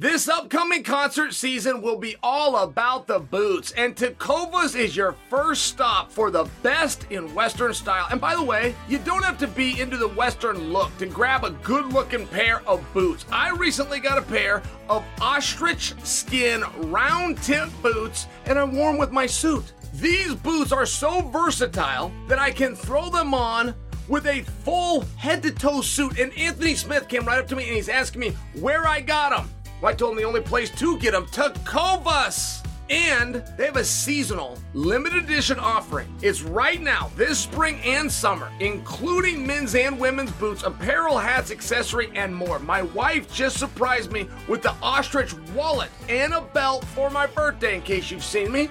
This upcoming concert season will be all about the boots, and Tecovas is your first stop for the best in Western style. And by the way, you don't have to be into the Western look to grab a good looking pair of boots. I recently got a pair of ostrich skin round tip boots, and I wore them with my suit. These boots are so versatile that I can throw them on with a full head to toe suit. And Anthony Smith came right up to me and he's asking me where I got them. Well, I told him the only place to get them, Tecovas. And they have a seasonal limited edition offering. It's right now, this spring and summer, including men's and women's boots, apparel, hats, accessory, and more. My wife just surprised me with the ostrich wallet and a belt for my birthday, in case you've seen me.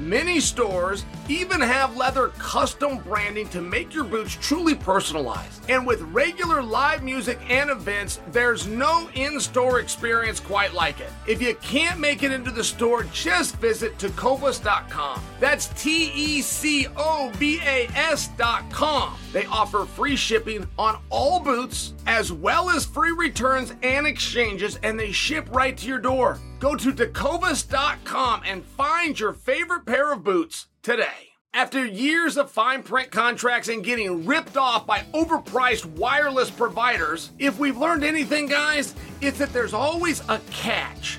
Many stores even have leather custom branding to make your boots truly personalized. And with regular live music and events, there's no in store experience quite like it. If you can't make it into the store, just visit tecovas.com. That's T E C O V A S.com. They offer free shipping on all boots, as well as free returns and exchanges, and they ship right to your door. Go to tecovas.com and find your favorite pair of boots today. After years of fine print contracts and getting ripped off by overpriced wireless providers, if we've learned anything, guys, it's that there's always a catch.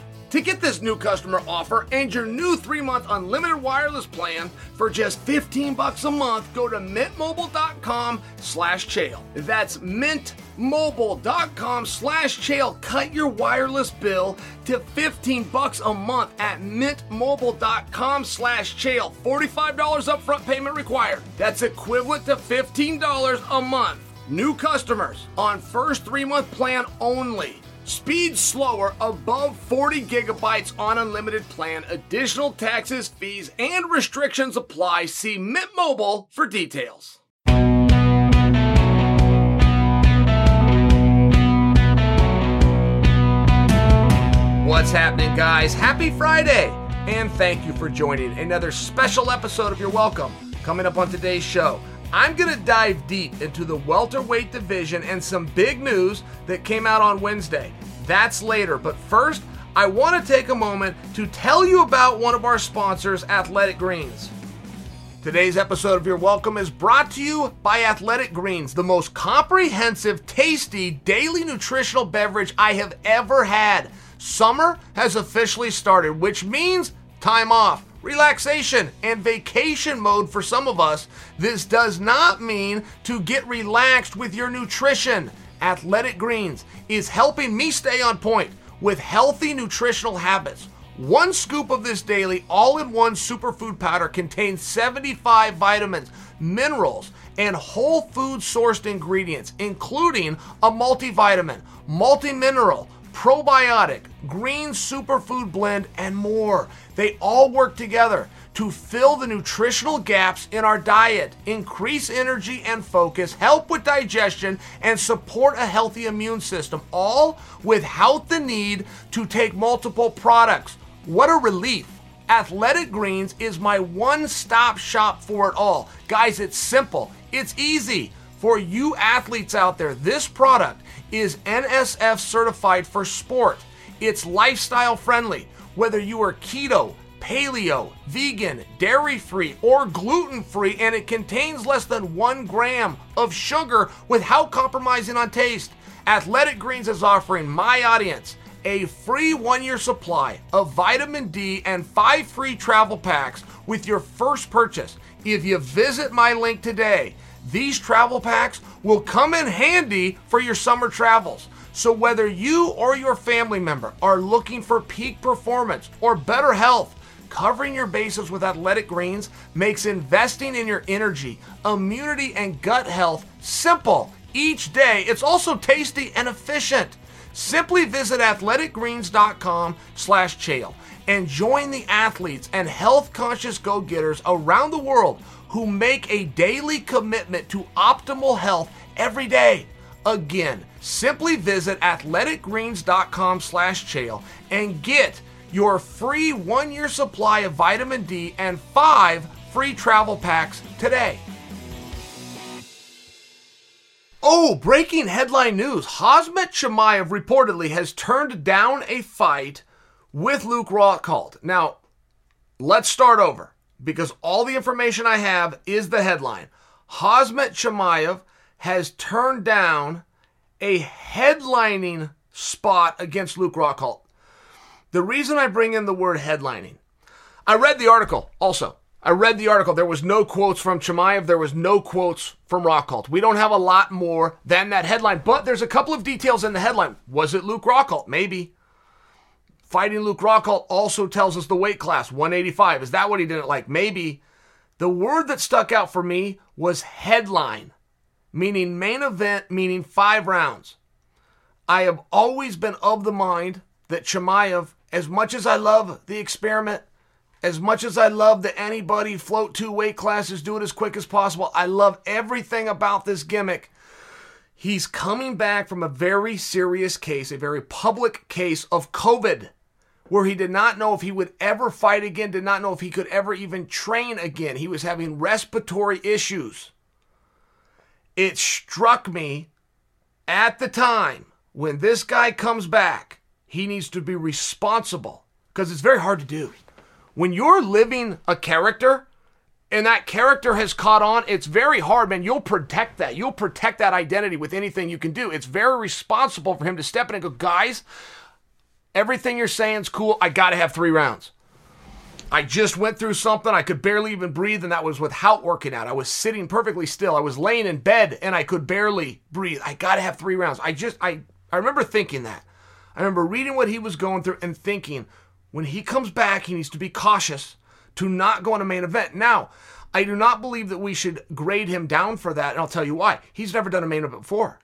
To get this new customer offer and your new 3-month unlimited wireless plan for just 15 bucks a month, go to mintmobile.com slash chael. That's mintmobile.com slash chael. Cut your wireless bill to 15 bucks a month at mintmobile.com slash chael. $45 upfront payment required. That's equivalent to $15 a month. New customers on first three-month plan only. Speed slower above 40 gigabytes on unlimited plan. Additional taxes, fees, and restrictions apply. See Mint Mobile for details. What's happening, guys? Happy Friday! And thank you for joining another special episode of You're Welcome. Coming up on today's show, I'm going to dive deep into the welterweight division and some big news that came out on Wednesday. That's later, but first, I want to take a moment to tell you about one of our sponsors, Athletic Greens. Today's episode of You're Welcome is brought to you by Athletic Greens, the most comprehensive, tasty daily nutritional beverage I have ever had. Summer has officially started, which means time off relaxation and vacation mode for some of us. This does not mean to get relaxed with your nutrition. Athletic Greens is helping me stay on point with healthy nutritional habits. One scoop of this daily all in one superfood powder contains 75 vitamins, minerals, and whole food sourced ingredients, including a multivitamin, multi mineral, probiotic, green superfood blend, and more. They all work together to fill the nutritional gaps in our diet, increase energy and focus, help with digestion, and support a healthy immune system, all without the need to take multiple products. What a relief! Athletic Greens is my one stop shop for it all. Guys, it's simple, it's easy. For you athletes out there, this product is NSF certified for sport. It's lifestyle friendly. Whether you are keto, paleo, vegan, dairy free, or gluten free, and it contains less than one gram of sugar without compromising on taste. Athletic Greens is offering my audience a free one year supply of vitamin D and five free travel packs with your first purchase. If you visit my link today, these travel packs will come in handy for your summer travels. So, whether you or your family member are looking for peak performance or better health, covering your bases with athletic greens makes investing in your energy, immunity, and gut health simple each day. It's also tasty and efficient. Simply visit athleticgreens.com slash chael and join the athletes and health conscious go-getters around the world who make a daily commitment to optimal health every day. Again, simply visit athleticgreens.com slash chael and get your free one-year supply of vitamin D and five free travel packs today. Oh, breaking headline news. Khamzat Chimaev reportedly has turned down a fight with Luke Rockhold. Now, let's start over because all the information I have is the headline. Khamzat Chimaev has turned down a headlining spot against Luke Rockhold. The reason I bring in the word headlining, I read the article also. I read the article. There was no quotes from Chimaev. There was no quotes from Rockhold. We don't have a lot more than that headline, but there's a couple of details in the headline. Was it Luke Rockhold? Maybe. Fighting Luke Rockhold also tells us the weight class, 185. Is that what he didn't like? Maybe. The word that stuck out for me was headline, meaning main event, meaning five rounds. I have always been of the mind that Chimaev, as much as I love the experiment, as much as I love that anybody float two weight classes, do it as quick as possible, I love everything about this gimmick. He's coming back from a very serious case, a very public case of COVID, where he did not know if he would ever fight again, did not know if he could ever even train again. He was having respiratory issues. It struck me at the time when this guy comes back, he needs to be responsible because it's very hard to do when you're living a character and that character has caught on, it's very hard, man. You'll protect that. You'll protect that identity with anything you can do. It's very responsible for him to step in and go, guys, everything you're saying is cool. I got to have three rounds. I just went through something. I could barely even breathe, and that was without working out. I was sitting perfectly still. I was laying in bed, and I could barely breathe. I got to have three rounds. I just, I, I remember thinking that. I remember reading what he was going through and thinking, when he comes back, he needs to be cautious to not go on a main event. Now, I do not believe that we should grade him down for that, and I'll tell you why. He's never done a main event before.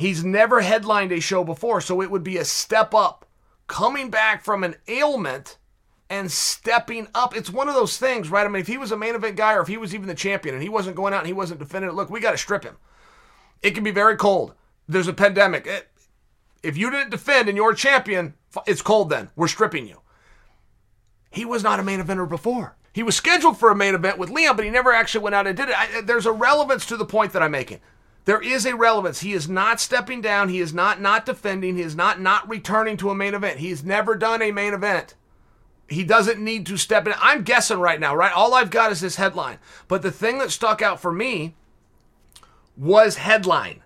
He's never headlined a show before, so it would be a step up. Coming back from an ailment and stepping up. It's one of those things, right? I mean, if he was a main event guy or if he was even the champion and he wasn't going out and he wasn't defending it, look, we got to strip him. It can be very cold. There's a pandemic. It, if you didn't defend and you're a champion, it's cold then. We're stripping you. He was not a main eventer before. He was scheduled for a main event with Leon, but he never actually went out and did it. I, there's a relevance to the point that I'm making. There is a relevance. He is not stepping down. He is not not defending. He is not not returning to a main event. He's never done a main event. He doesn't need to step in. I'm guessing right now, right? All I've got is this headline. But the thing that stuck out for me was headline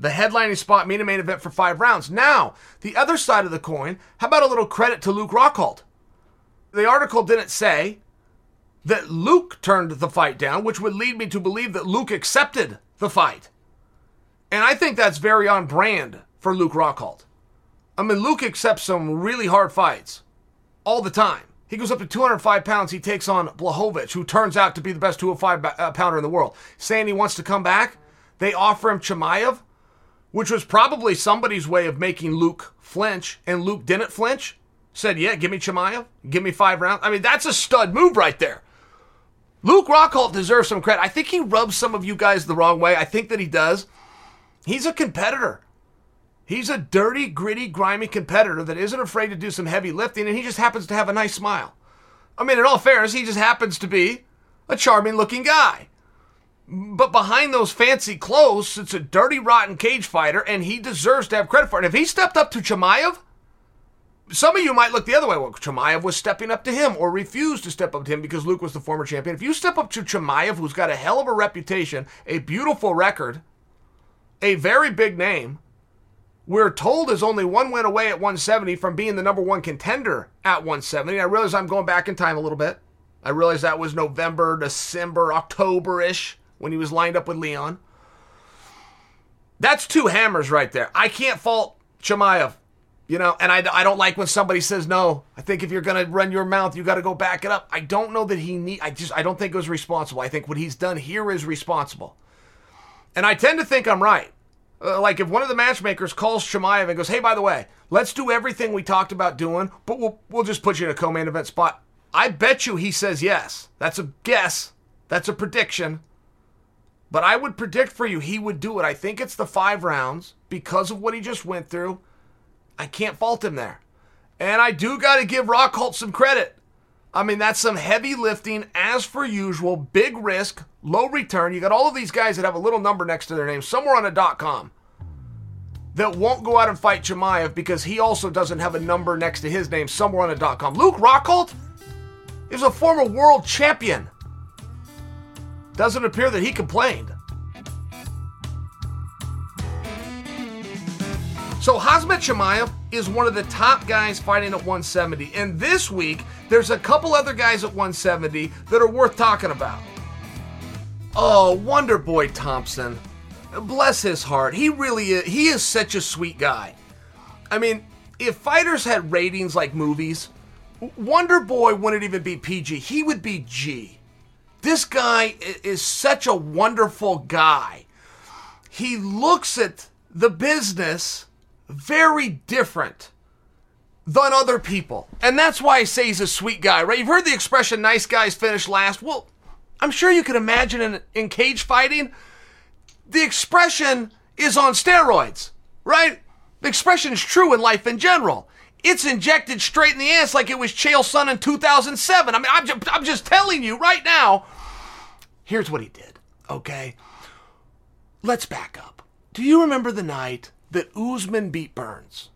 the headlining spot, main main event for five rounds. Now, the other side of the coin, how about a little credit to Luke Rockhold? The article didn't say that Luke turned the fight down, which would lead me to believe that Luke accepted the fight. And I think that's very on brand for Luke Rockhold. I mean, Luke accepts some really hard fights all the time. He goes up to 205 pounds. He takes on Blachowicz, who turns out to be the best 205 uh, pounder in the world. Saying he wants to come back. They offer him Chimaev which was probably somebody's way of making Luke flinch, and Luke didn't flinch. Said, "Yeah, give me Chimaev, give me five rounds." I mean, that's a stud move right there. Luke Rockhold deserves some credit. I think he rubs some of you guys the wrong way. I think that he does. He's a competitor. He's a dirty, gritty, grimy competitor that isn't afraid to do some heavy lifting, and he just happens to have a nice smile. I mean, in all fairness, he just happens to be a charming looking guy. But behind those fancy clothes, it's a dirty, rotten cage fighter, and he deserves to have credit for it. If he stepped up to Chimaev, some of you might look the other way. Well, Chimaev was stepping up to him or refused to step up to him because Luke was the former champion. If you step up to Chimaev, who's got a hell of a reputation, a beautiful record, a very big name, we're told is only one win away at 170 from being the number one contender at 170. I realize I'm going back in time a little bit. I realize that was November, December, October ish when he was lined up with Leon. That's two hammers right there. I can't fault Chimaev. You know, and I, I don't like when somebody says no. I think if you're going to run your mouth, you got to go back it up. I don't know that he need. I just I don't think it was responsible. I think what he's done here is responsible, and I tend to think I'm right. Uh, like if one of the matchmakers calls Chimaev and goes, "Hey, by the way, let's do everything we talked about doing, but we'll we'll just put you in a co-main event spot." I bet you he says yes. That's a guess. That's a prediction. But I would predict for you he would do it. I think it's the five rounds because of what he just went through. I can't fault him there. And I do got to give Rockhold some credit. I mean, that's some heavy lifting, as for usual, big risk, low return. You got all of these guys that have a little number next to their name somewhere on a dot com that won't go out and fight Chimaev because he also doesn't have a number next to his name somewhere on a dot com. Luke Rockhold is a former world champion. Doesn't appear that he complained. So Khamzat Chimaev is one of the top guys fighting at 170. And this week, there's a couple other guys at 170 that are worth talking about. Oh, Wonder Boy Thompson. Bless his heart. He really is, he is such a sweet guy. I mean, if fighters had ratings like movies, Wonder Boy wouldn't even be PG. He would be G. This guy is such a wonderful guy. He looks at the business very different than other people. And that's why I say he's a sweet guy, right? You've heard the expression nice guys finish last. Well, I'm sure you can imagine in, in cage fighting, the expression is on steroids, right? The expression is true in life in general. It's injected straight in the ass like it was Chael Sonnen in 2007. I mean, I'm just, I'm just telling you right now. Here's what he did, okay? Let's back up. Do you remember the night that Usman beat Burns.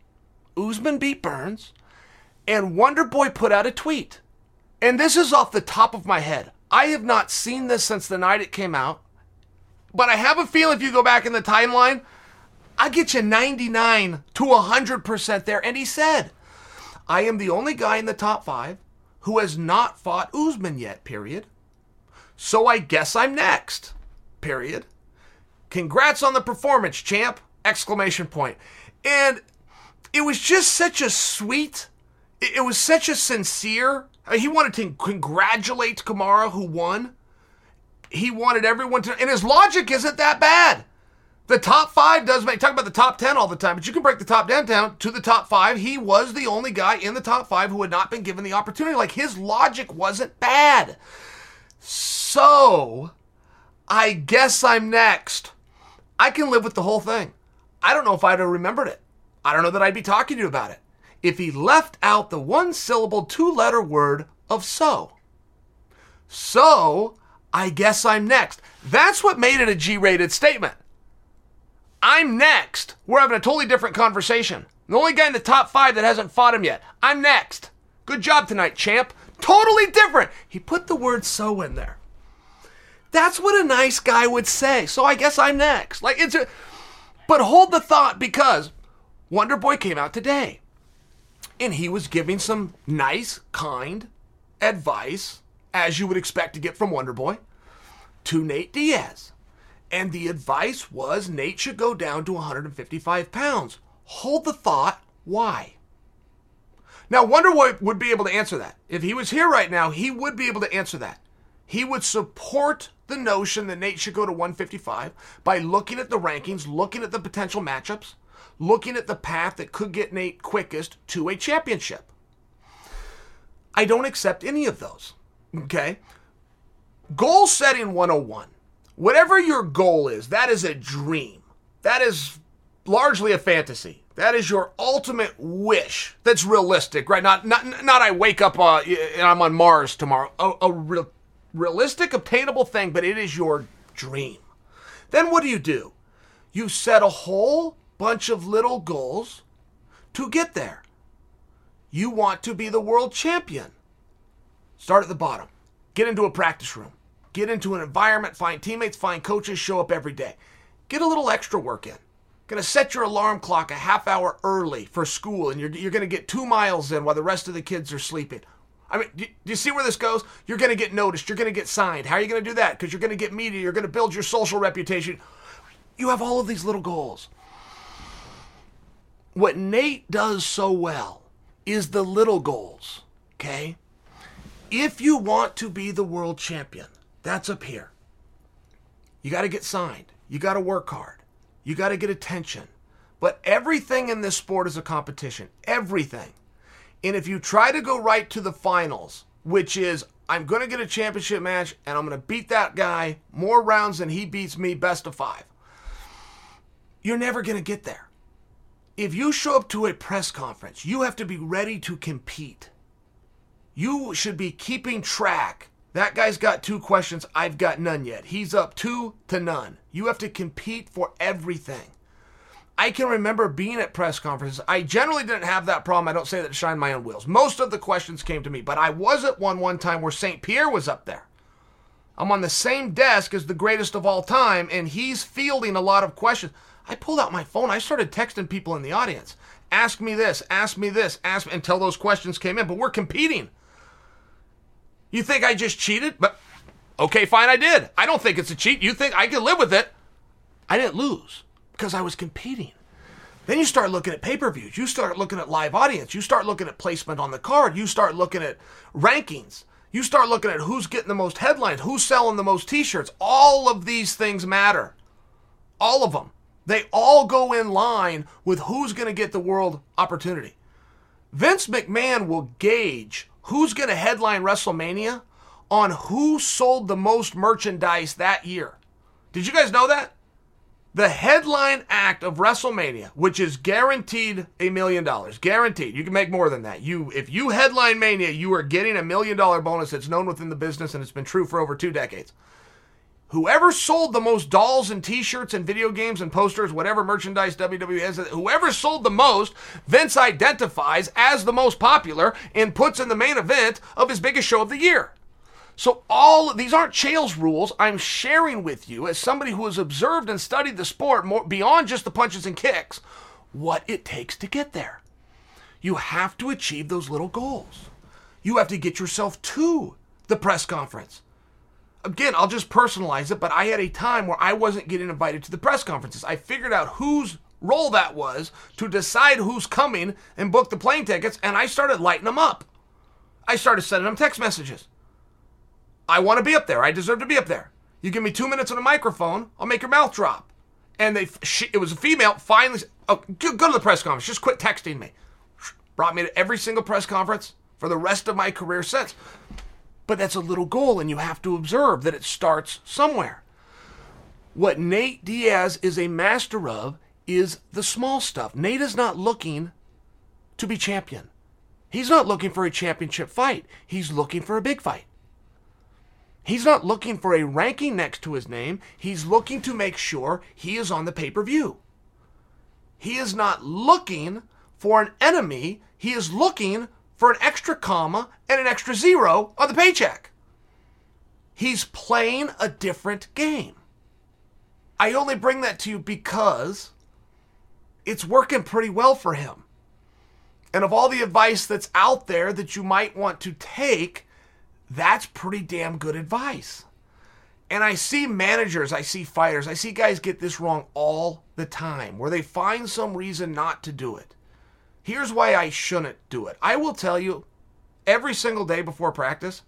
Usman beat Burns, and Wonder Boy put out a tweet. And this is off the top of my head. I have not seen this since the night it came out, but I have a feeling if you go back in the timeline, I get you 99 to 100% there. And he said, I am the only guy in the top five who has not fought Usman yet, period. So I guess I'm next, period. Congrats on the performance, champ exclamation point. And it was just such a sweet, it was such a sincere. he wanted to congratulate Kamaru who won. He wanted everyone to, and his logic isn't that bad. The top five does make talk about the top ten all the time, but you can break the top ten down to the top five. He was the only guy in the top five who had not been given the opportunity. Like his logic wasn't bad. So, I guess I'm next. I can live with the whole thing. I don't know if I'd have remembered it. I don't know that I'd be talking to you about it if he left out the one syllable, two letter word of so. So, I guess I'm next. That's what made it a G rated statement. I'm next. We're having a totally different conversation. The only guy in the top five that hasn't fought him yet. I'm next. Good job tonight, champ. Totally different. He put the word so in there. That's what a nice guy would say. So I guess I'm next. Like it's a but hold the thought because Wonder Boy came out today and he was giving some nice, kind advice, as you would expect to get from Wonder Boy, to Nate Diaz. And the advice was Nate should go down to 155 pounds. Hold the thought, why? Now, Wonder Boy would be able to answer that. If he was here right now, he would be able to answer that. He would support the notion that Nate should go to 155 by looking at the rankings, looking at the potential matchups, looking at the path that could get Nate quickest to a championship. I don't accept any of those. Okay? Goal setting 101. Whatever your goal is, that is a dream. That is largely a fantasy. That is your ultimate wish. That's realistic, right? Not not not I wake up uh, and I'm on Mars tomorrow. A, a real, realistic, obtainable thing, but it is your dream. Then what do you do? You set a whole bunch of little goals to get there. You want to be the world champion. Start at the bottom. Get into a practice room. Get into an environment, find teammates, find coaches, show up every day. Get a little extra work in. Going to set your alarm clock a half hour early for school, and you're, you're going to get two miles in while the rest of the kids are sleeping. I mean, do, you see where this goes? You're going to get noticed. You're going to get signed. How are you going to do that? Because you're going to get media. You're going to build your social reputation. You have all of these little goals. What Nate does so well is the little goals, okay? If you want to be the world champion, that's up here. You got to get signed. You got to work hard. You got to get attention. But everything in this sport is a competition. Everything. And if you try to go right to the finals, which is I'm going to get a championship match and I'm going to beat that guy more rounds than he beats me, best of five, you're never going to get there. If you show up to a press conference, you have to be ready to compete. You should be keeping track. That guy's got two questions. I've got none yet. He's up two to none. You have to compete for everything. I can remember being at press conferences. I generally didn't have that problem. I don't say that to shine my own wheels. Most of the questions came to me, but I was at one one time where St. Pierre was up there. I'm on the same desk as the greatest of all time, and he's fielding a lot of questions. I pulled out my phone. I started texting people in the audience. Ask me this, ask me this, ask me, until those questions came in. But we're competing. You think I just cheated? But okay, fine, I did. I don't think it's a cheat. You think I can live with it? I didn't lose because I was competing. Then you start looking at pay per views. You start looking at live audience. You start looking at placement on the card. You start looking at rankings. You start looking at who's getting the most headlines, who's selling the most t shirts. All of these things matter. All of them. They all go in line with who's going to get the world opportunity. Vince McMahon will gauge who's going to headline WrestleMania on who sold the most merchandise that year. Did you guys know that? The headline act of WrestleMania, which is guaranteed a million dollars, guaranteed. You can make more than that. You, if you headline Mania, you are getting a million dollar bonus that's known within the business and it's been true for over two decades. Whoever sold the most dolls and T-shirts and video games and posters, whatever merchandise WWE has, whoever sold the most, Vince identifies as the most popular and puts in the main event of his biggest show of the year. So all these aren't Chael's rules. I'm sharing with you as somebody who has observed and studied the sport more beyond just the punches and kicks, what it takes to get there. You have to achieve those little goals. You have to get yourself to the press conference again, I'll just personalize it, but I had a time where I wasn't getting invited to the press conferences. I figured out whose role that was to decide who's coming and book the plane tickets, and I started lighting them up. I started sending them text messages. I want to be up there. I deserve to be up there. You give me two minutes on a microphone, I'll make your mouth drop. And they, she, it was a female. Finally, oh, go, go to the press conference. Just quit texting me. Brought me to every single press conference for the rest of my career since. But that's a little goal, and you have to observe that it starts somewhere. What Nate Diaz is a master of is the small stuff. Nate is not looking to be champion. He's not looking for a championship fight. He's looking for a big fight. He's not looking for a ranking next to his name. He's looking to make sure he is on the pay per view. He is not looking for an enemy. He is looking for an extra comma and an extra zero on the paycheck. He's playing a different game. I only bring that to you because it's working pretty well for him. And of all the advice that's out there that you might want to take, that's pretty damn good advice. And I see managers, I see fighters, I see guys get this wrong all the time where they find some reason not to do it. Here's why I shouldn't do it. I will tell you every single day before practice,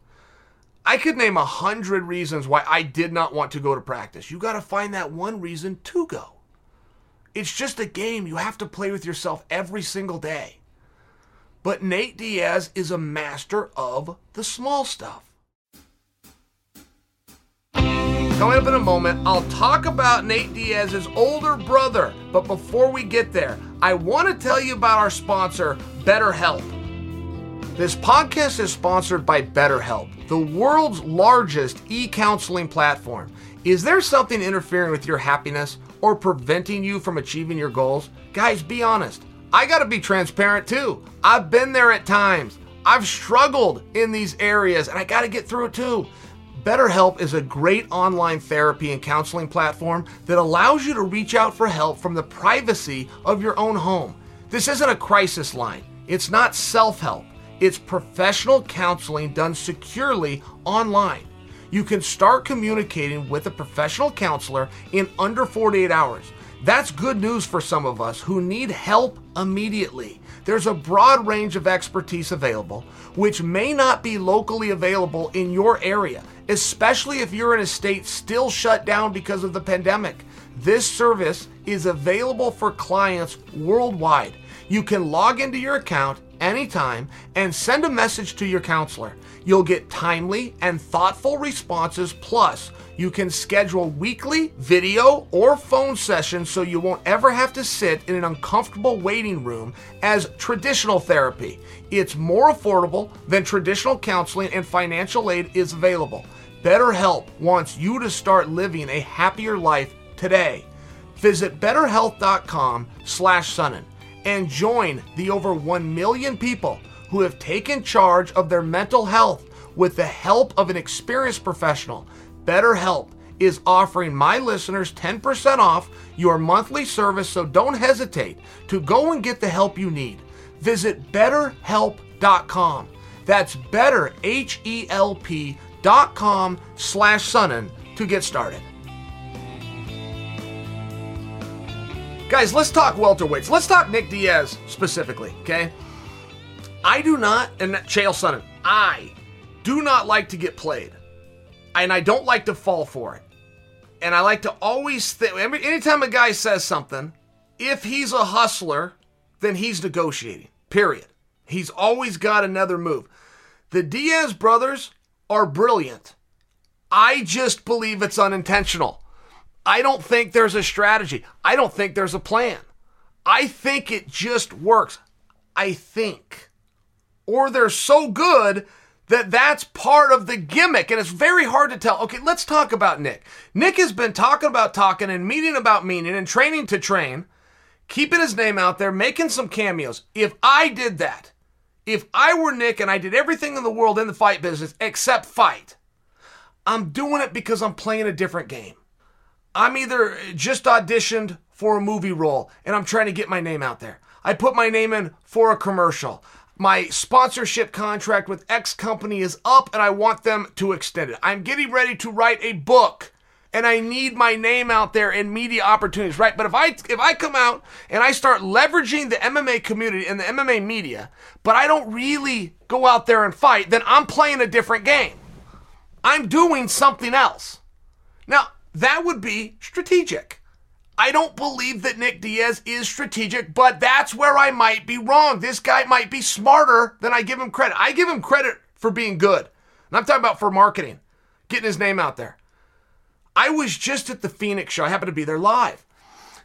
I could name a hundred reasons why I did not want to go to practice. You got to find that one reason to go. It's just a game you have to play with yourself every single day. But Nate Diaz is a master of the small stuff. Coming up in a moment, I'll talk about Nate Diaz's older brother. But before we get there, I want to tell you about our sponsor, BetterHelp. This podcast is sponsored by BetterHelp the world's largest e counseling platform. Is there something interfering with your happiness or preventing you from achieving your goals? Guys, be honest. I got to be transparent too. I've been there at times. I've struggled in these areas and I got to get through it too. BetterHelp is a great online therapy and counseling platform that allows you to reach out for help from the privacy of your own home. This isn't a crisis line, it's not self help. It's professional counseling done securely online. You can start communicating with a professional counselor in under 48 hours. That's good news for some of us who need help immediately. There's a broad range of expertise available, which may not be locally available in your area, especially if you're in a state still shut down because of the pandemic. This service is available for clients worldwide. You can log into your account anytime and send a message to your counselor. You'll get timely and thoughtful responses, plus, you can schedule weekly video or phone sessions so you won't ever have to sit in an uncomfortable waiting room as traditional therapy. It's more affordable than traditional counseling and financial aid is available. BetterHelp wants you to start living a happier life today. Visit betterhelp.com slash Sonnen and join the over 1 million people who have taken charge of their mental health with the help of an experienced professional. BetterHelp is offering my listeners 10% off your monthly service, so don't hesitate to go and get the help you need. Visit betterhelp.com. That's better, dot com slash Sonnen to get started. Guys, let's talk welterweights. Let's talk Nick Diaz specifically, okay? I do not, and Chael Sonnen, I do not like to get played. And I don't like to fall for it. And I like to always think, anytime a guy says something, if he's a hustler, then he's negotiating, period. He's always got another move. The Diaz brothers are brilliant. I just believe it's unintentional. I don't think there's a strategy. I don't think there's a plan. I think it just works. I think. Or they're so good that that's part of the gimmick and it's very hard to tell. Okay, let's talk about Nick. Nick has been talking about talking and meeting about meaning and training to train, keeping his name out there, making some cameos. If I did that, if I were Nick and I did everything in the world in the fight business except fight, I'm doing it because I'm playing a different game. I'm either just auditioned for a movie role and I'm trying to get my name out there. I put my name in for a commercial. My sponsorship contract with X company is up and I want them to extend it. I'm getting ready to write a book and I need my name out there in media opportunities, right? But if I if I come out and I start leveraging the MMA community and the MMA media, but I don't really go out there and fight, then I'm playing a different game. I'm doing something else. Now, that would be strategic. I don't believe that Nick Diaz is strategic, but that's where I might be wrong. This guy might be smarter than I give him credit. I give him credit for being good. And I'm talking about for marketing, getting his name out there. I was just at the Phoenix show. I happened to be there live.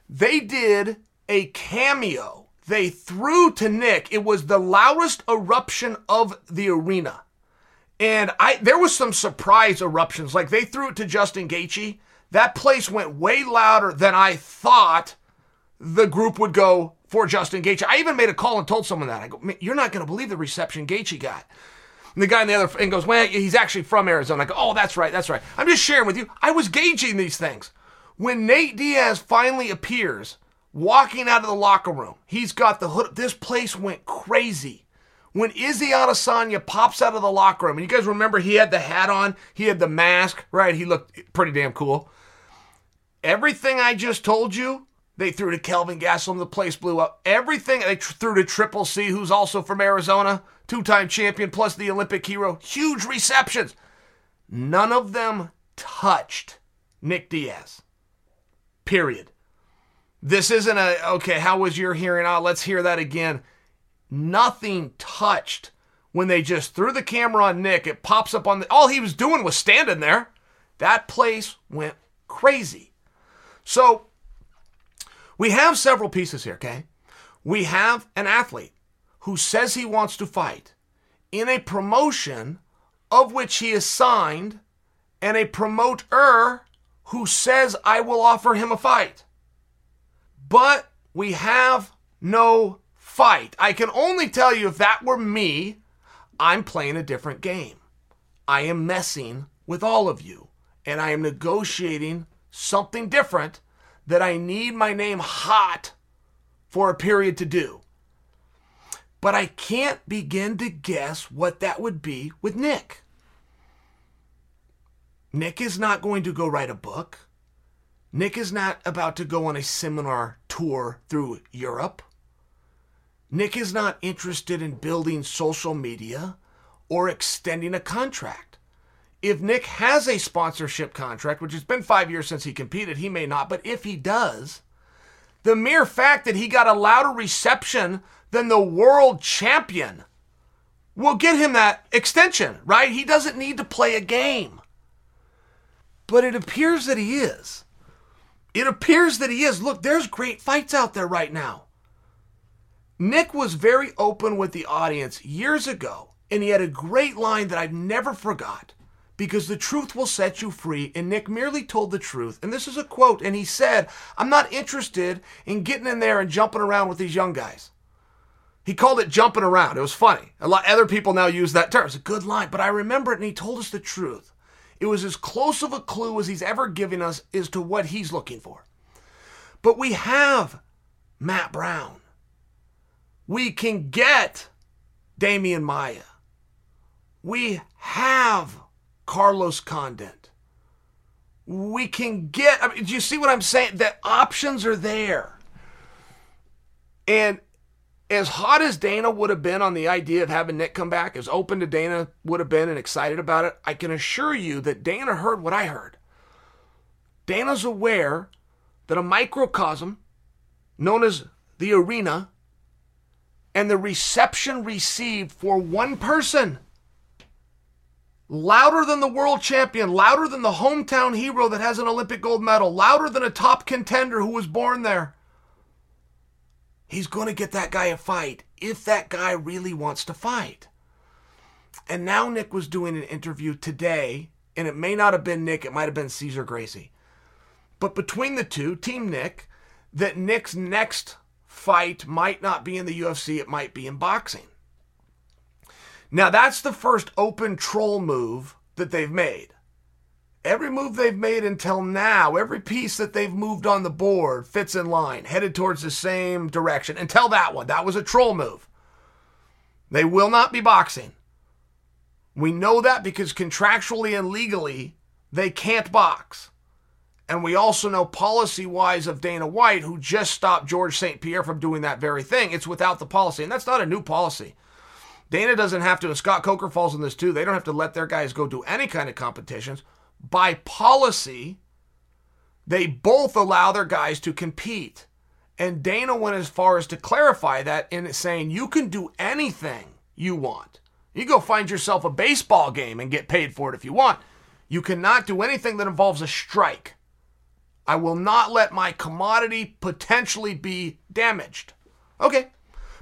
They did a cameo. They threw to Nick. It was the loudest eruption of the arena. And I there was some surprise eruptions. Like they threw it to Justin Gaethje that place went way louder than I thought the group would go for Justin Gaethje. I even made a call and told someone that. I go, you're not going to believe the reception Gaethje got. And the guy on the other end goes, well, he's actually from Arizona. I go, oh, that's right, that's right. I'm just sharing with you. I was gauging these things. When Nate Diaz finally appears, walking out of the locker room, he's got the hood. This place went crazy. When Izzy Adesanya pops out of the locker room, and you guys remember he had the hat on, he had the mask, right? He looked pretty damn cool. Everything I just told you, they threw to Kelvin Gastelum. The place blew up. Everything they threw to Triple C, who's also from Arizona, two-time champion plus the Olympic hero. Huge receptions. none of them touched Nick Diaz. Period. This isn't a, okay, how was your hearing? Oh, let's hear that again. Nothing touched when they just threw the camera on Nick. It pops up on the, all he was doing was standing there. That place went crazy. So we have several pieces here, okay? We have an athlete who says he wants to fight in a promotion of which he is signed and a promoter who says I will offer him a fight. But we have no fight. I can only tell you if that were me, I'm playing a different game. I am messing with all of you and I am negotiating something different that I need my name hot for a period to do. But I can't begin to guess what that would be with Nick. Nick is not going to go write a book. Nick is not about to go on a seminar tour through Europe. Nick is not interested in building social media or extending a contract. If Nick has a sponsorship contract, which has been five years since he competed, he may not, but if he does, the mere fact that he got a louder reception than the world champion will get him that extension, right? He doesn't need to play a game. But it appears that he is. It appears that he is. Look, there's great fights out there right now. Nick was very open with the audience years ago, and he had a great line that I've never forgot because the truth will set you free. And Nick merely told the truth. And this is a quote. And he said, I'm not interested in getting in there and jumping around with these young guys. He called it jumping around. It was funny. A lot other people now use that term. It's a good line, but I remember it and he told us the truth. It was as close of a clue as he's ever given us as to what he's looking for. But we have Matt Brown. We can get Demian Maya. We have Carlos Condit. We can get, I mean, do you see what I'm saying? The options are there. And as hot as Dana would have been on the idea of having Nick come back, as open to Dana would have been and excited about it, I can assure you that Dana heard what I heard. Dana's aware that a microcosm known as the arena and the reception received for one person louder than the world champion, louder than the hometown hero that has an Olympic gold medal, louder than a top contender who was born there he's going to get that guy a fight if that guy really wants to fight. And now Nick was doing an interview today, and it may not have been Nick, it might have been Cesar Gracie. But between the two, Team Nick, that Nick's next fight might not be in the UFC, it might be in boxing. Now, that's the first open troll move that they've made. Every move they've made until now, every piece that they've moved on the board fits in line, headed towards the same direction. Until that one, that was a troll move. They will not be boxing. We know that because contractually and legally, they can't box. And we also know policy wise of Dana White, who just stopped Georges St. Pierre from doing that very thing. It's without the policy. And that's not a new policy. Dana doesn't have to, and Scott Coker falls in this too, they don't have to let their guys go do any kind of competitions by policy, they both allow their guys to compete. And Dana went as far as to clarify that in saying you can do anything you want. You go find yourself a baseball game and get paid for it if you want. You cannot do anything that involves a strike. I will not let my commodity potentially be damaged. Okay.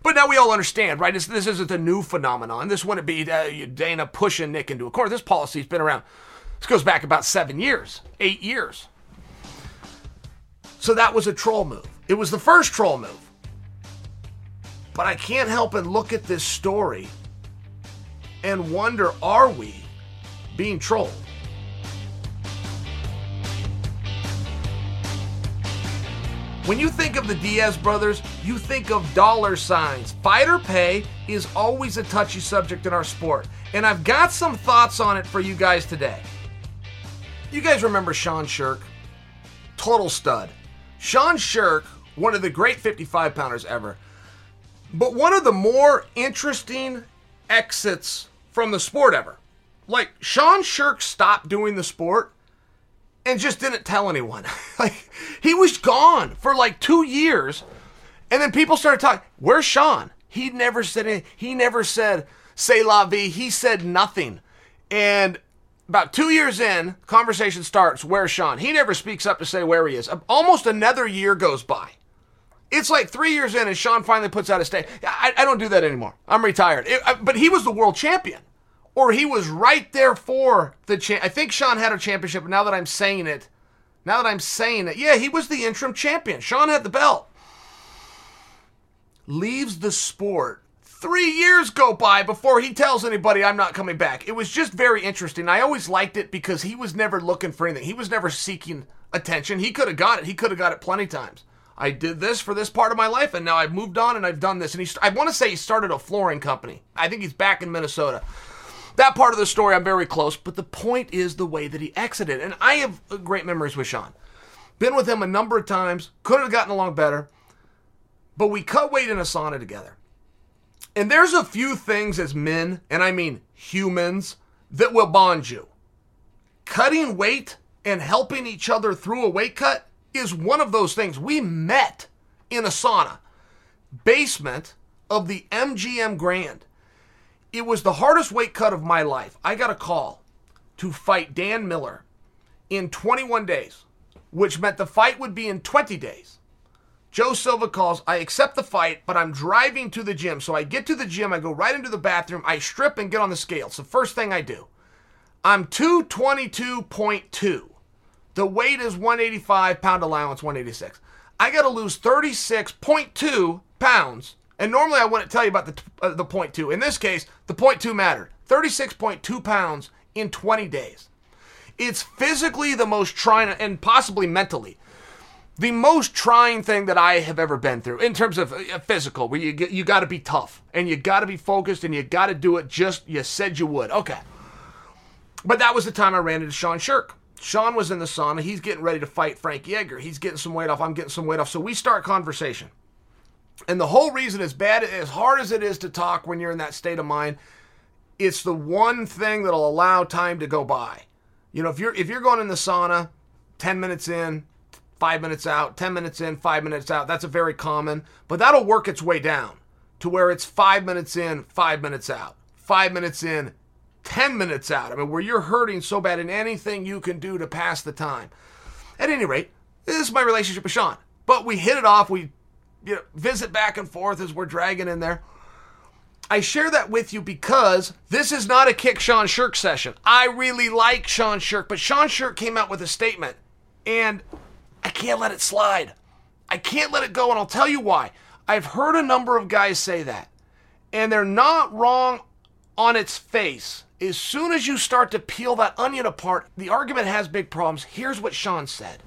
But now we all understand, right? This, this isn't a new phenomenon. This wouldn't be uh, Dana pushing Nick into a corner. This policy's been around this goes back about seven years, eight years. So that was a troll move. It was the first troll move. But I can't help but look at this story and wonder are we being trolled? When you think of the Diaz brothers, you think of dollar signs. Fighter pay is always a touchy subject in our sport, and I've got some thoughts on it for you guys today. You guys remember Sean Sherk? Total stud. Sean Sherk, one of the great 55 pounders ever. But one of the more interesting exits from the sport ever. like Sean Sherk stopped doing the sport and just didn't tell anyone. like he was gone for like two years, and then people started talking. Where's Sean? He never said. He never said "say la vie." He said nothing, and about two years in, conversation starts. Where's Sean? He never speaks up to say where he is. Almost another year goes by. It's like three years in, and Sean finally puts out a statement. I, I, don't do that anymore. I'm retired. It, I, but he was the world champion, or he was right there for the champ. I think Sean had a championship. Now that I'm saying it, now that I'm saying it, yeah, he was the interim champion. Sean had the belt. Leaves the sport. Three years go by before he tells anybody I'm not coming back. It was just very interesting. I always liked it because he was never looking for anything. He was never seeking attention. He could have got it. He could have got it plenty times. I did this for this part of my life, and now I've moved on and I've done this. And he, I want to say he started a flooring company. I think he's back in Minnesota. That part of the story, I'm very close, but the point is the way that he exited. And I have great memories with Sean. Been with him a number of times, could have gotten along better, but we cut weight in a sauna together. And there's a few things as men, and I mean humans, that will bond you. Cutting weight and helping each other through a weight cut is one of those things. We met in a sauna, basement of the MGM Grand. It was the hardest weight cut of my life. I got a call to fight Dan Miller in 21 days, which meant the fight would be in 20 days. Joe Silva calls, I accept the fight, but I'm driving to the gym. So I get to the gym, I go right into the bathroom, I strip and get on the scale. It's the first thing I do. I'm 222.2. The weight is 185, pound allowance 186. I got to lose 36.2 pounds. And normally I wouldn't tell you about the, uh, the point two. In this case, the point two mattered. 36.2 pounds in 20 days. It's physically the most trying, and possibly mentally, the most trying thing that I have ever been through in terms of uh, physical, where you you got to be tough and you got to be focused and you got to do it just you said you would. Okay, but that was the time I ran into Sean Sherk. Sean was in the sauna. He's getting ready to fight Frankie Edgar. He's getting some weight off. I'm getting some weight off. So we start conversation. And the whole reason is bad, as hard as it is to talk when you're in that state of mind, it's the one thing that'll allow time to go by. You know, if you're if you're going in the sauna, 10 minutes in, 5 minutes out, 10 minutes in, 5 minutes out, that's a very common, but that'll work its way down to where it's 5 minutes in, 5 minutes out. 5 minutes in, 10 minutes out. I mean, where you're hurting so bad and anything you can do to pass the time. At any rate, this is my relationship with Sean. But we hit it off. We you know, visit back and forth as we're dragging in there. I share that with you because this is not a kick Sean Sherk session. I really like Sean Sherk, but Sean Sherk came out with a statement, and I can't let it slide. I can't let it go, and I'll tell you why. I've heard a number of guys say that, and they're not wrong on its face as soon as you start to peel that onion apart, the argument has big problems. Here's what Sean said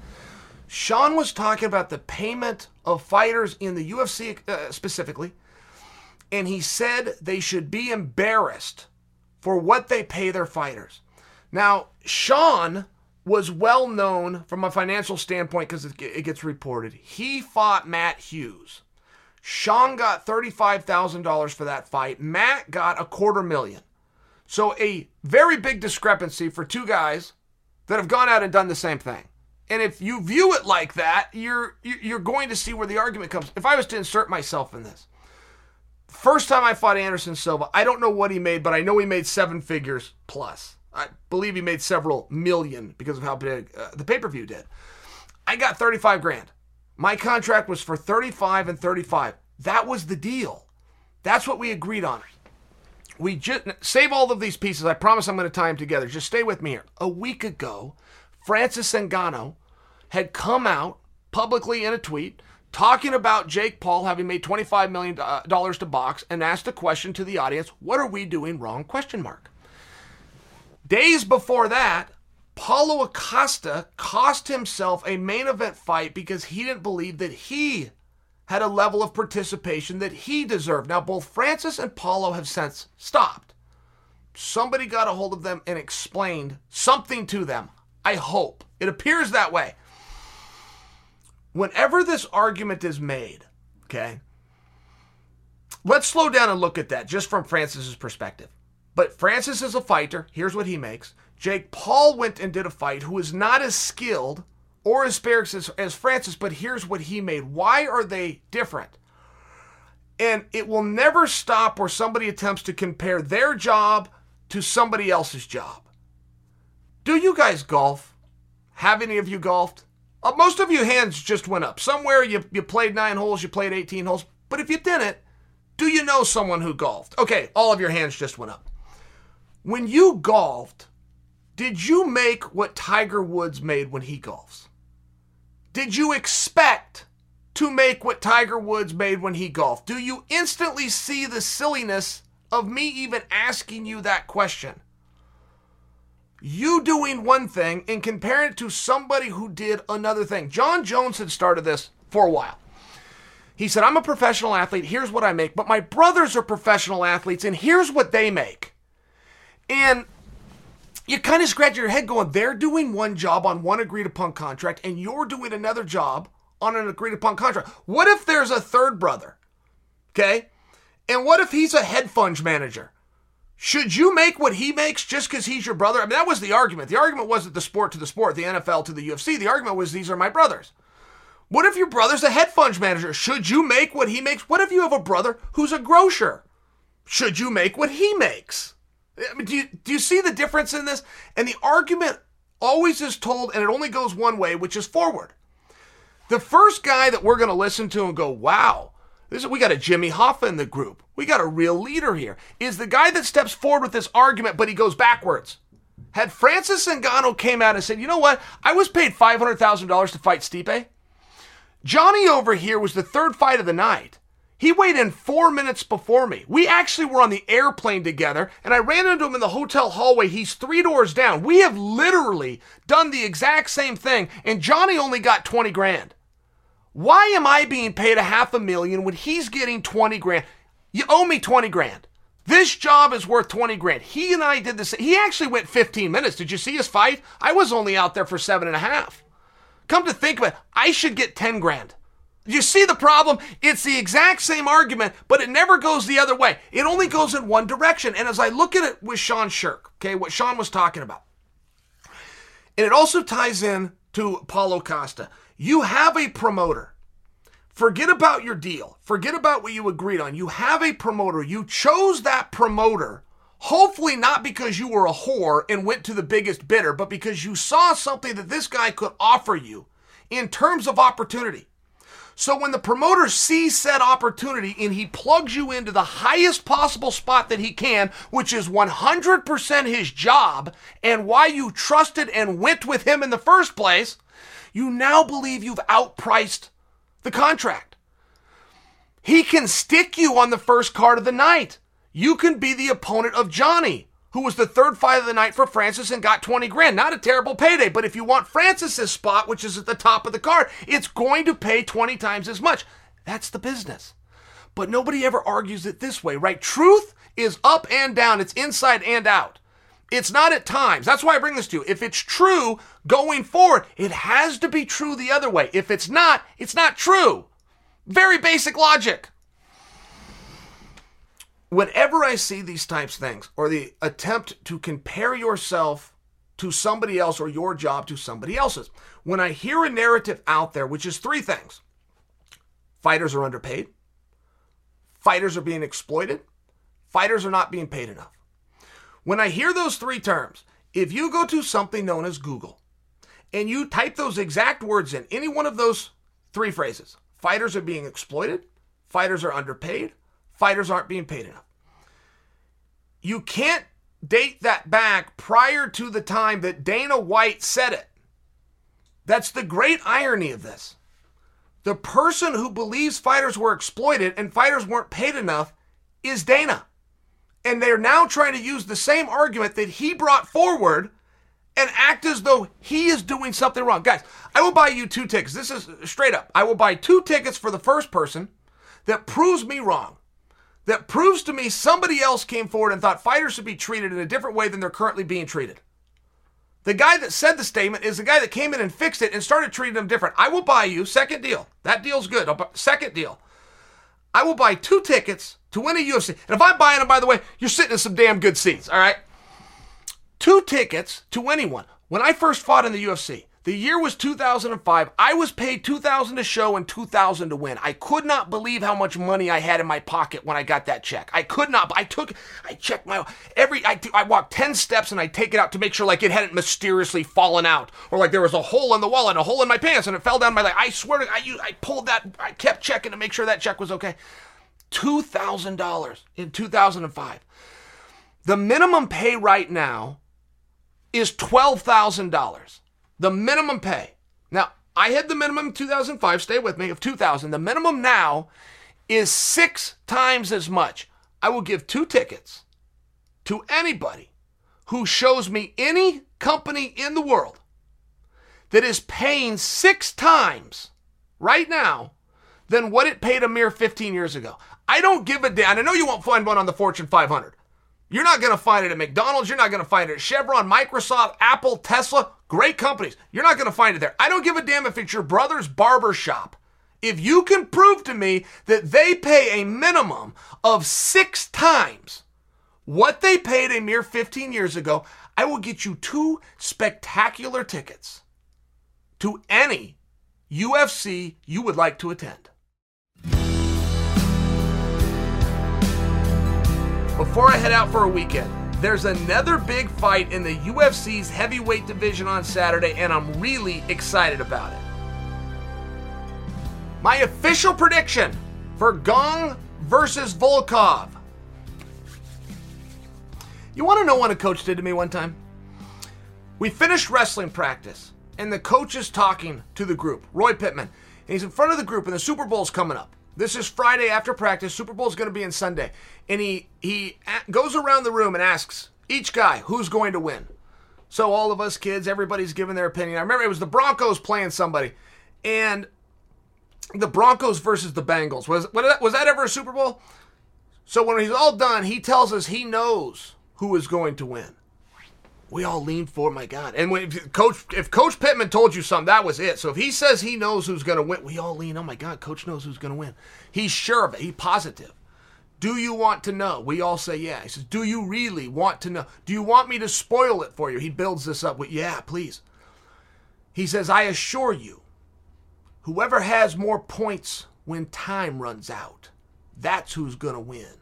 Sean was talking about the payment of fighters in the UFC uh, specifically, and he said they should be embarrassed for what they pay their fighters. Now, Sean was well known from a financial standpoint because it gets reported. He fought Matt Hughes. Sean got $35,000 for that fight. Matt got a quarter million. So a very big discrepancy for two guys that have gone out and done the same thing. And if you view it like that, you're you're going to see where the argument comes. If I was to insert myself in this, first time I fought Anderson Silva, I don't know what he made, but I know he made seven figures plus. I believe he made several million because of how big uh, the pay per view did. I got 35 grand. My contract was for 35 and 35. That was the deal. That's what we agreed on we just save all of these pieces. I promise I'm going to tie them together. Just stay with me here. A week ago, Francis Ngannou had come out publicly in a tweet talking about Jake Paul having made $25 million uh, to box and asked a question to the audience, what are we doing wrong? Question mark. Days before that, Paulo Acosta cost himself a main event fight because he didn't believe that he had a level of participation that he deserved. Now, both Francis and Paulo have since stopped. Somebody got a hold of them and explained something to them. I hope. It appears that way. Whenever this argument is made, okay, let's slow down and look at that just from Francis's perspective. But Francis is a fighter. Here's what he makes. Jake Paul went and did a fight who is not as skilled or as experienced as, as Francis, but here's what he made. Why are they different? And it will never stop where somebody attempts to compare their job to somebody else's job. Do you guys golf? Have any of you golfed? Uh, most of you hands just went up. Somewhere you, you played nine holes, you played 18 holes. But if you didn't, do you know someone who golfed? Okay, all of your hands just went up. When you golfed, did you make what Tiger Woods made when he golfs? Did you expect to make what Tiger Woods made when he golfed? Do you instantly see the silliness of me even asking you that question? You doing one thing and comparing it to somebody who did another thing. Jon Jones had started this for a while. He said, I'm a professional athlete. Here's what I make. But my brothers are professional athletes, and here's what they make. And you kind of scratch your head going, they're doing one job on one agreed upon contract, and you're doing another job on an agreed upon contract. What if there's a third brother? Okay? And what if he's a hedge fund manager? Should you make what he makes just because he's your brother? I mean, that was the argument. The argument wasn't the sport to the sport, the NFL to the UFC. The argument was these are my brothers. What if your brother's a hedge fund manager? Should you make what he makes? What if you have a brother who's a grocer? Should you make what he makes? I mean, do you, do you see the difference in this? And the argument always is told, and it only goes one way, which is forward. The first guy that we're going to listen to and go, wow, this, we got a Jimmy Hoffa in the group. We got a real leader here. Is the guy that steps forward with this argument, but he goes backwards. Had Francis Ngannou came out and said, you know what? I was paid $500,000 to fight Stipe. Johnny over here was the third fight of the night. He weighed in four minutes before me. We actually were on the airplane together, and I ran into him in the hotel hallway. He's three doors down. We have literally done the exact same thing, and Johnny only got 20 grand. Why am I being paid a half a million when he's getting 20 grand? You owe me 20 grand. This job is worth 20 grand. He and I did this. He actually went 15 minutes. Did you see his fight? I was only out there for seven and a half. Come to think of it, I should get 10 grand. You see the problem? It's the exact same argument, but it never goes the other way. It only goes in one direction. And as I look at it with Sean Sherk, okay, what Sean was talking about, and it also ties in to Paulo Costa. You have a promoter. Forget about your deal. Forget about what you agreed on. You have a promoter. You chose that promoter, hopefully not because you were a whore and went to the biggest bidder, but because you saw something that this guy could offer you in terms of opportunity. So when the promoter sees said opportunity and he plugs you into the highest possible spot that he can, which is 100% his job and why you trusted and went with him in the first place, you now believe you've outpriced the contract. He can stick you on the first card of the night. You can be the opponent of Johnny who was the third fight of the night for Francis and got 20 grand. Not a terrible payday, but if you want Francis's spot, which is at the top of the card, it's going to pay 20 times as much. That's the business. But nobody ever argues it this way, right? Truth is up and down, it's inside and out. It's not at times. That's why I bring this to you. If it's true going forward, it has to be true the other way. If it's not, it's not true. Very basic logic whenever I see these types of things or the attempt to compare yourself to somebody else or your job to somebody else's, when I hear a narrative out there, which is three things fighters are underpaid, fighters are being exploited, fighters are not being paid enough. When I hear those three terms, if you go to something known as Google and you type those exact words in, any one of those three phrases, fighters are being exploited, fighters are underpaid, fighters aren't being paid enough. You can't date that back prior to the time that Dana White said it. That's the great irony of this. The person who believes fighters were exploited and fighters weren't paid enough is Dana. And they're now trying to use the same argument that he brought forward and act as though he is doing something wrong. Guys, I will buy you two tickets. This is uh, straight up. I will buy two tickets for the first person that proves me wrong that proves to me somebody else came forward and thought fighters should be treated in a different way than they're currently being treated. The guy that said the statement is the guy that came in and fixed it and started treating them different. I will buy you second deal. That deal's good. Second deal. I will buy two tickets to win a UFC. And if I'm buying them, by the way, you're sitting in some damn good seats, all right? Two tickets to anyone. When I first fought in the UFC, the year was 2005. I was paid 2000 to show and 2000 to win. I could not believe how much money I had in my pocket when I got that check. I could not. I took I checked my every I I walked 10 steps and I take it out to make sure like it hadn't mysteriously fallen out or like there was a hole in the wall and a hole in my pants and it fell down my leg. I swear to I I pulled that I kept checking to make sure that check was okay. $2000 in 2005. The minimum pay right now is $12,000 the minimum pay. Now, I had the minimum in 2005, stay with me, of 2000. The minimum now is six times as much. I will give two tickets to anybody who shows me any company in the world that is paying six times right now than what it paid a mere 15 years ago. I don't give a damn. I know you won't find one on the Fortune 500. You're not going to find it at McDonald's. You're not going to find it at Chevron, Microsoft, Apple, Tesla. Great companies. You're not going to find it there. I don't give a damn if it's your brother's barber shop. If you can prove to me that they pay a minimum of six times what they paid a mere 15 years ago, I will get you two spectacular tickets to any UFC you would like to attend. Before I head out for a weekend, there's another big fight in the UFC's heavyweight division on Saturday, and I'm really excited about it. My official prediction for Gane versus Volkov. You want to know what a coach did to me one time? We finished wrestling practice, and the coach is talking to the group, Roy Pittman, and he's in front of the group, and the Super Bowl's coming up. This is Friday after practice. Super Bowl is going to be in Sunday. And he he goes around the room and asks each guy who's going to win. So all of us kids, everybody's giving their opinion. I remember it was the Broncos playing somebody, and the Broncos versus the Bengals was was that ever a Super Bowl? So when he's all done, he tells us he knows who is going to win we all lean for my God. And when Coach if Coach Pittman told you something, that was it. So if he says he knows who's going to win, we all lean. Oh my God, Coach knows who's going to win. He's sure of it. He's positive. Do you want to know? We all say yeah. He says, Do you really want to know? Do you want me to spoil it for you? He builds this up with yeah, please. He says, I assure you, whoever has more points when time runs out, that's who's going to win.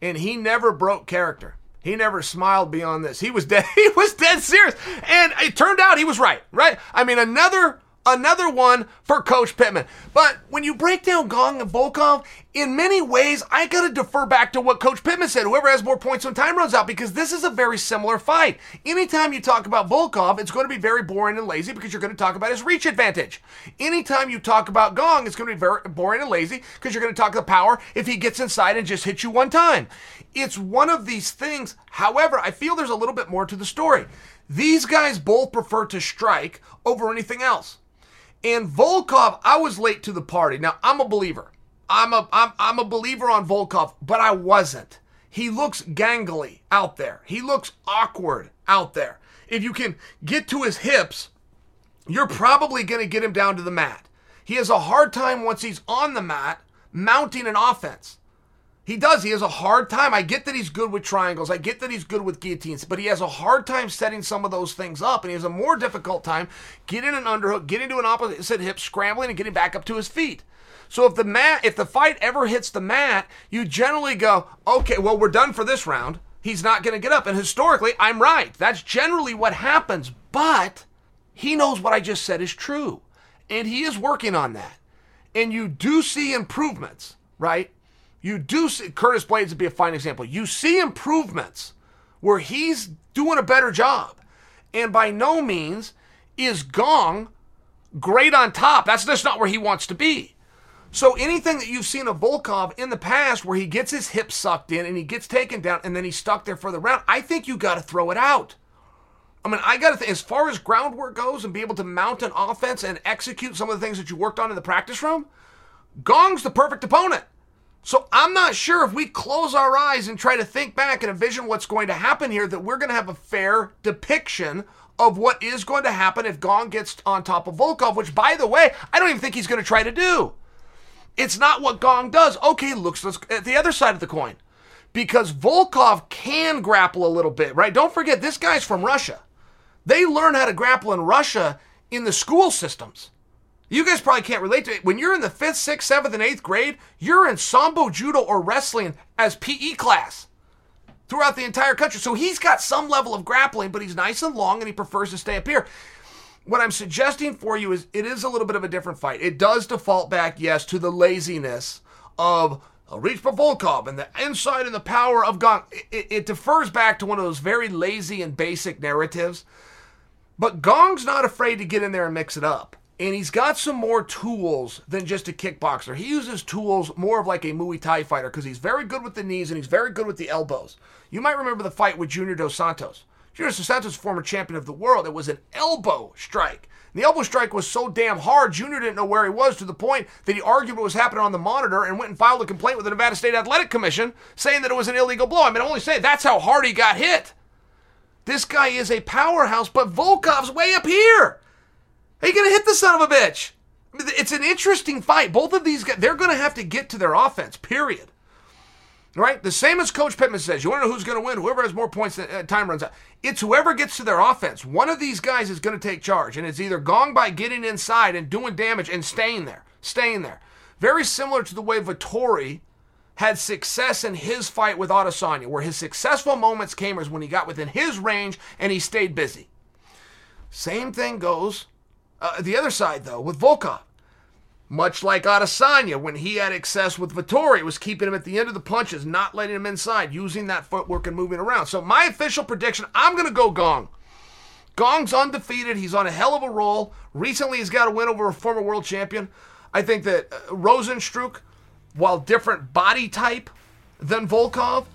And he never broke character. He never smiled beyond this. He was dead. He was dead serious, and it turned out he was right. Right? I mean, another another one for Coach Pittman. But when you break down Gane and Volkov, in many ways, I got to defer back to what Coach Pittman said whoever has more points when time runs out, because this is a very similar fight. Anytime you talk about Volkov, it's going to be very boring and lazy because you're going to talk about his reach advantage. Anytime you talk about Gane, it's going to be very boring and lazy because you're going to talk the power if he gets inside and just hits you one time. It's one of these things. However, I feel there's a little bit more to the story. These guys both prefer to strike over anything else. And Volkov, I was late to the party. Now, I'm a believer. I'm a I'm, I'm a believer on Volkov, but I wasn't. He looks gangly out there. He looks awkward out there. If you can get to his hips, you're probably going to get him down to the mat. He has a hard time once he's on the mat mounting an offense. He does. He has a hard time. I get that he's good with triangles. I get that he's good with guillotines, but he has a hard time setting some of those things up, and he has a more difficult time getting an underhook, getting to an opposite hip, scrambling, and getting back up to his feet. So if the mat, if the fight ever hits the mat, you generally go, okay, well we're done for this round. He's not going to get up, and historically, I'm right. That's generally what happens. But he knows what I just said is true, and he is working on that. And you do see improvements, right? you do see Curtis Blaydes would be a fine example. You see improvements where he's doing a better job. And by no means is Gane great on top. That's just not where he wants to be. So anything that you've seen of Volkov in the past where he gets his hips sucked in and he gets taken down and then he's stuck there for the round, I think you got to throw it out. I mean, I got to think, as far as groundwork goes and be able to mount an offense and execute some of the things that you worked on in the practice room, Gane's the perfect opponent. So I'm not sure if we close our eyes and try to think back and envision what's going to happen here that we're going to have a fair depiction of what is going to happen if Gane gets on top of Volkov, which by the way, I don't even think he's going to try to do. It's not what Gane does. Okay, looks at uh, the other side of the coin. Because Volkov can grapple a little bit, right? Don't forget, this guy's from Russia. They learn how to grapple in Russia in the school systems. You guys probably can't relate to it. When you're in the fifth, sixth, seventh, and eighth grade, you're in sambo, judo, or wrestling as PE class throughout the entire country. So he's got some level of grappling, but he's nice and long and he prefers to stay up here. What I'm suggesting for you is it is a little bit of a different fight. It does default back, yes, to the laziness of reach for Volkov and the insight and the power of Gane. It, it defers back to one of those very lazy and basic narratives. But Gane's not afraid to get in there and mix it up. And he's got some more tools than just a kickboxer. He uses tools more of like a Muay Thai fighter because he's very good with the knees and he's very good with the elbows. You might remember the fight with Junior Dos Santos. Junior Santos, former champion of the world, it was an elbow strike. And the elbow strike was so damn hard, Junior didn't know where he was to the point that he argued what was happening on the monitor and went and filed a complaint with the Nevada State Athletic Commission saying that it was an illegal blow. I mean, I'm only say that's how hard he got hit. This guy is a powerhouse, but Volkov's way up here. Are you going to hit the son of a bitch? It's an interesting fight. Both of these guys, they're going to have to get to their offense, period. Right? The same as Coach Pittman says. You want to know who's going to win? Whoever has more points than uh, time runs out. It's whoever gets to their offense. One of these guys is going to take charge. And it's either Gane by getting inside and doing damage and staying there. Staying there. Very similar to the way Vettori had success in his fight with Adesanya, where his successful moments came as when he got within his range and he stayed busy. Same thing goes uh, the other side, though, with Volkov. Much like Adesanya, when he had excess with Vettori, was keeping him at the end of the punches, not letting him inside, using that footwork and moving around. So my official prediction, I'm going to go Gane. Gane's undefeated. He's on a hell of a roll. Recently, he's got a win over a former world champion. I think that uh, Rozenstruik, while different body type than Volkov,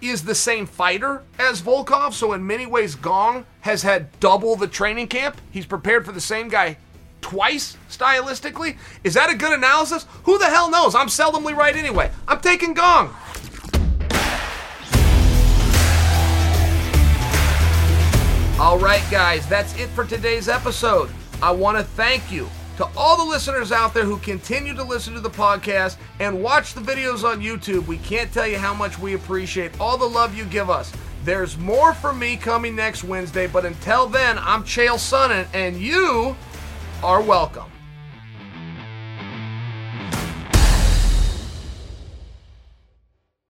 is the same fighter as Volkov. So in many ways, Gane has had double the training camp. He's prepared for the same guy twice stylistically. Is that a good analysis? Who the hell knows? I'm seldomly right anyway. I'm taking Gane. All right, guys, that's it for today's episode. I want to thank you to all the listeners out there who continue to listen to the podcast and watch the videos on YouTube. We can't tell you how much we appreciate all the love you give us. There's more from me coming next Wednesday, but until then, I'm Chael Sonnen, and you are welcome.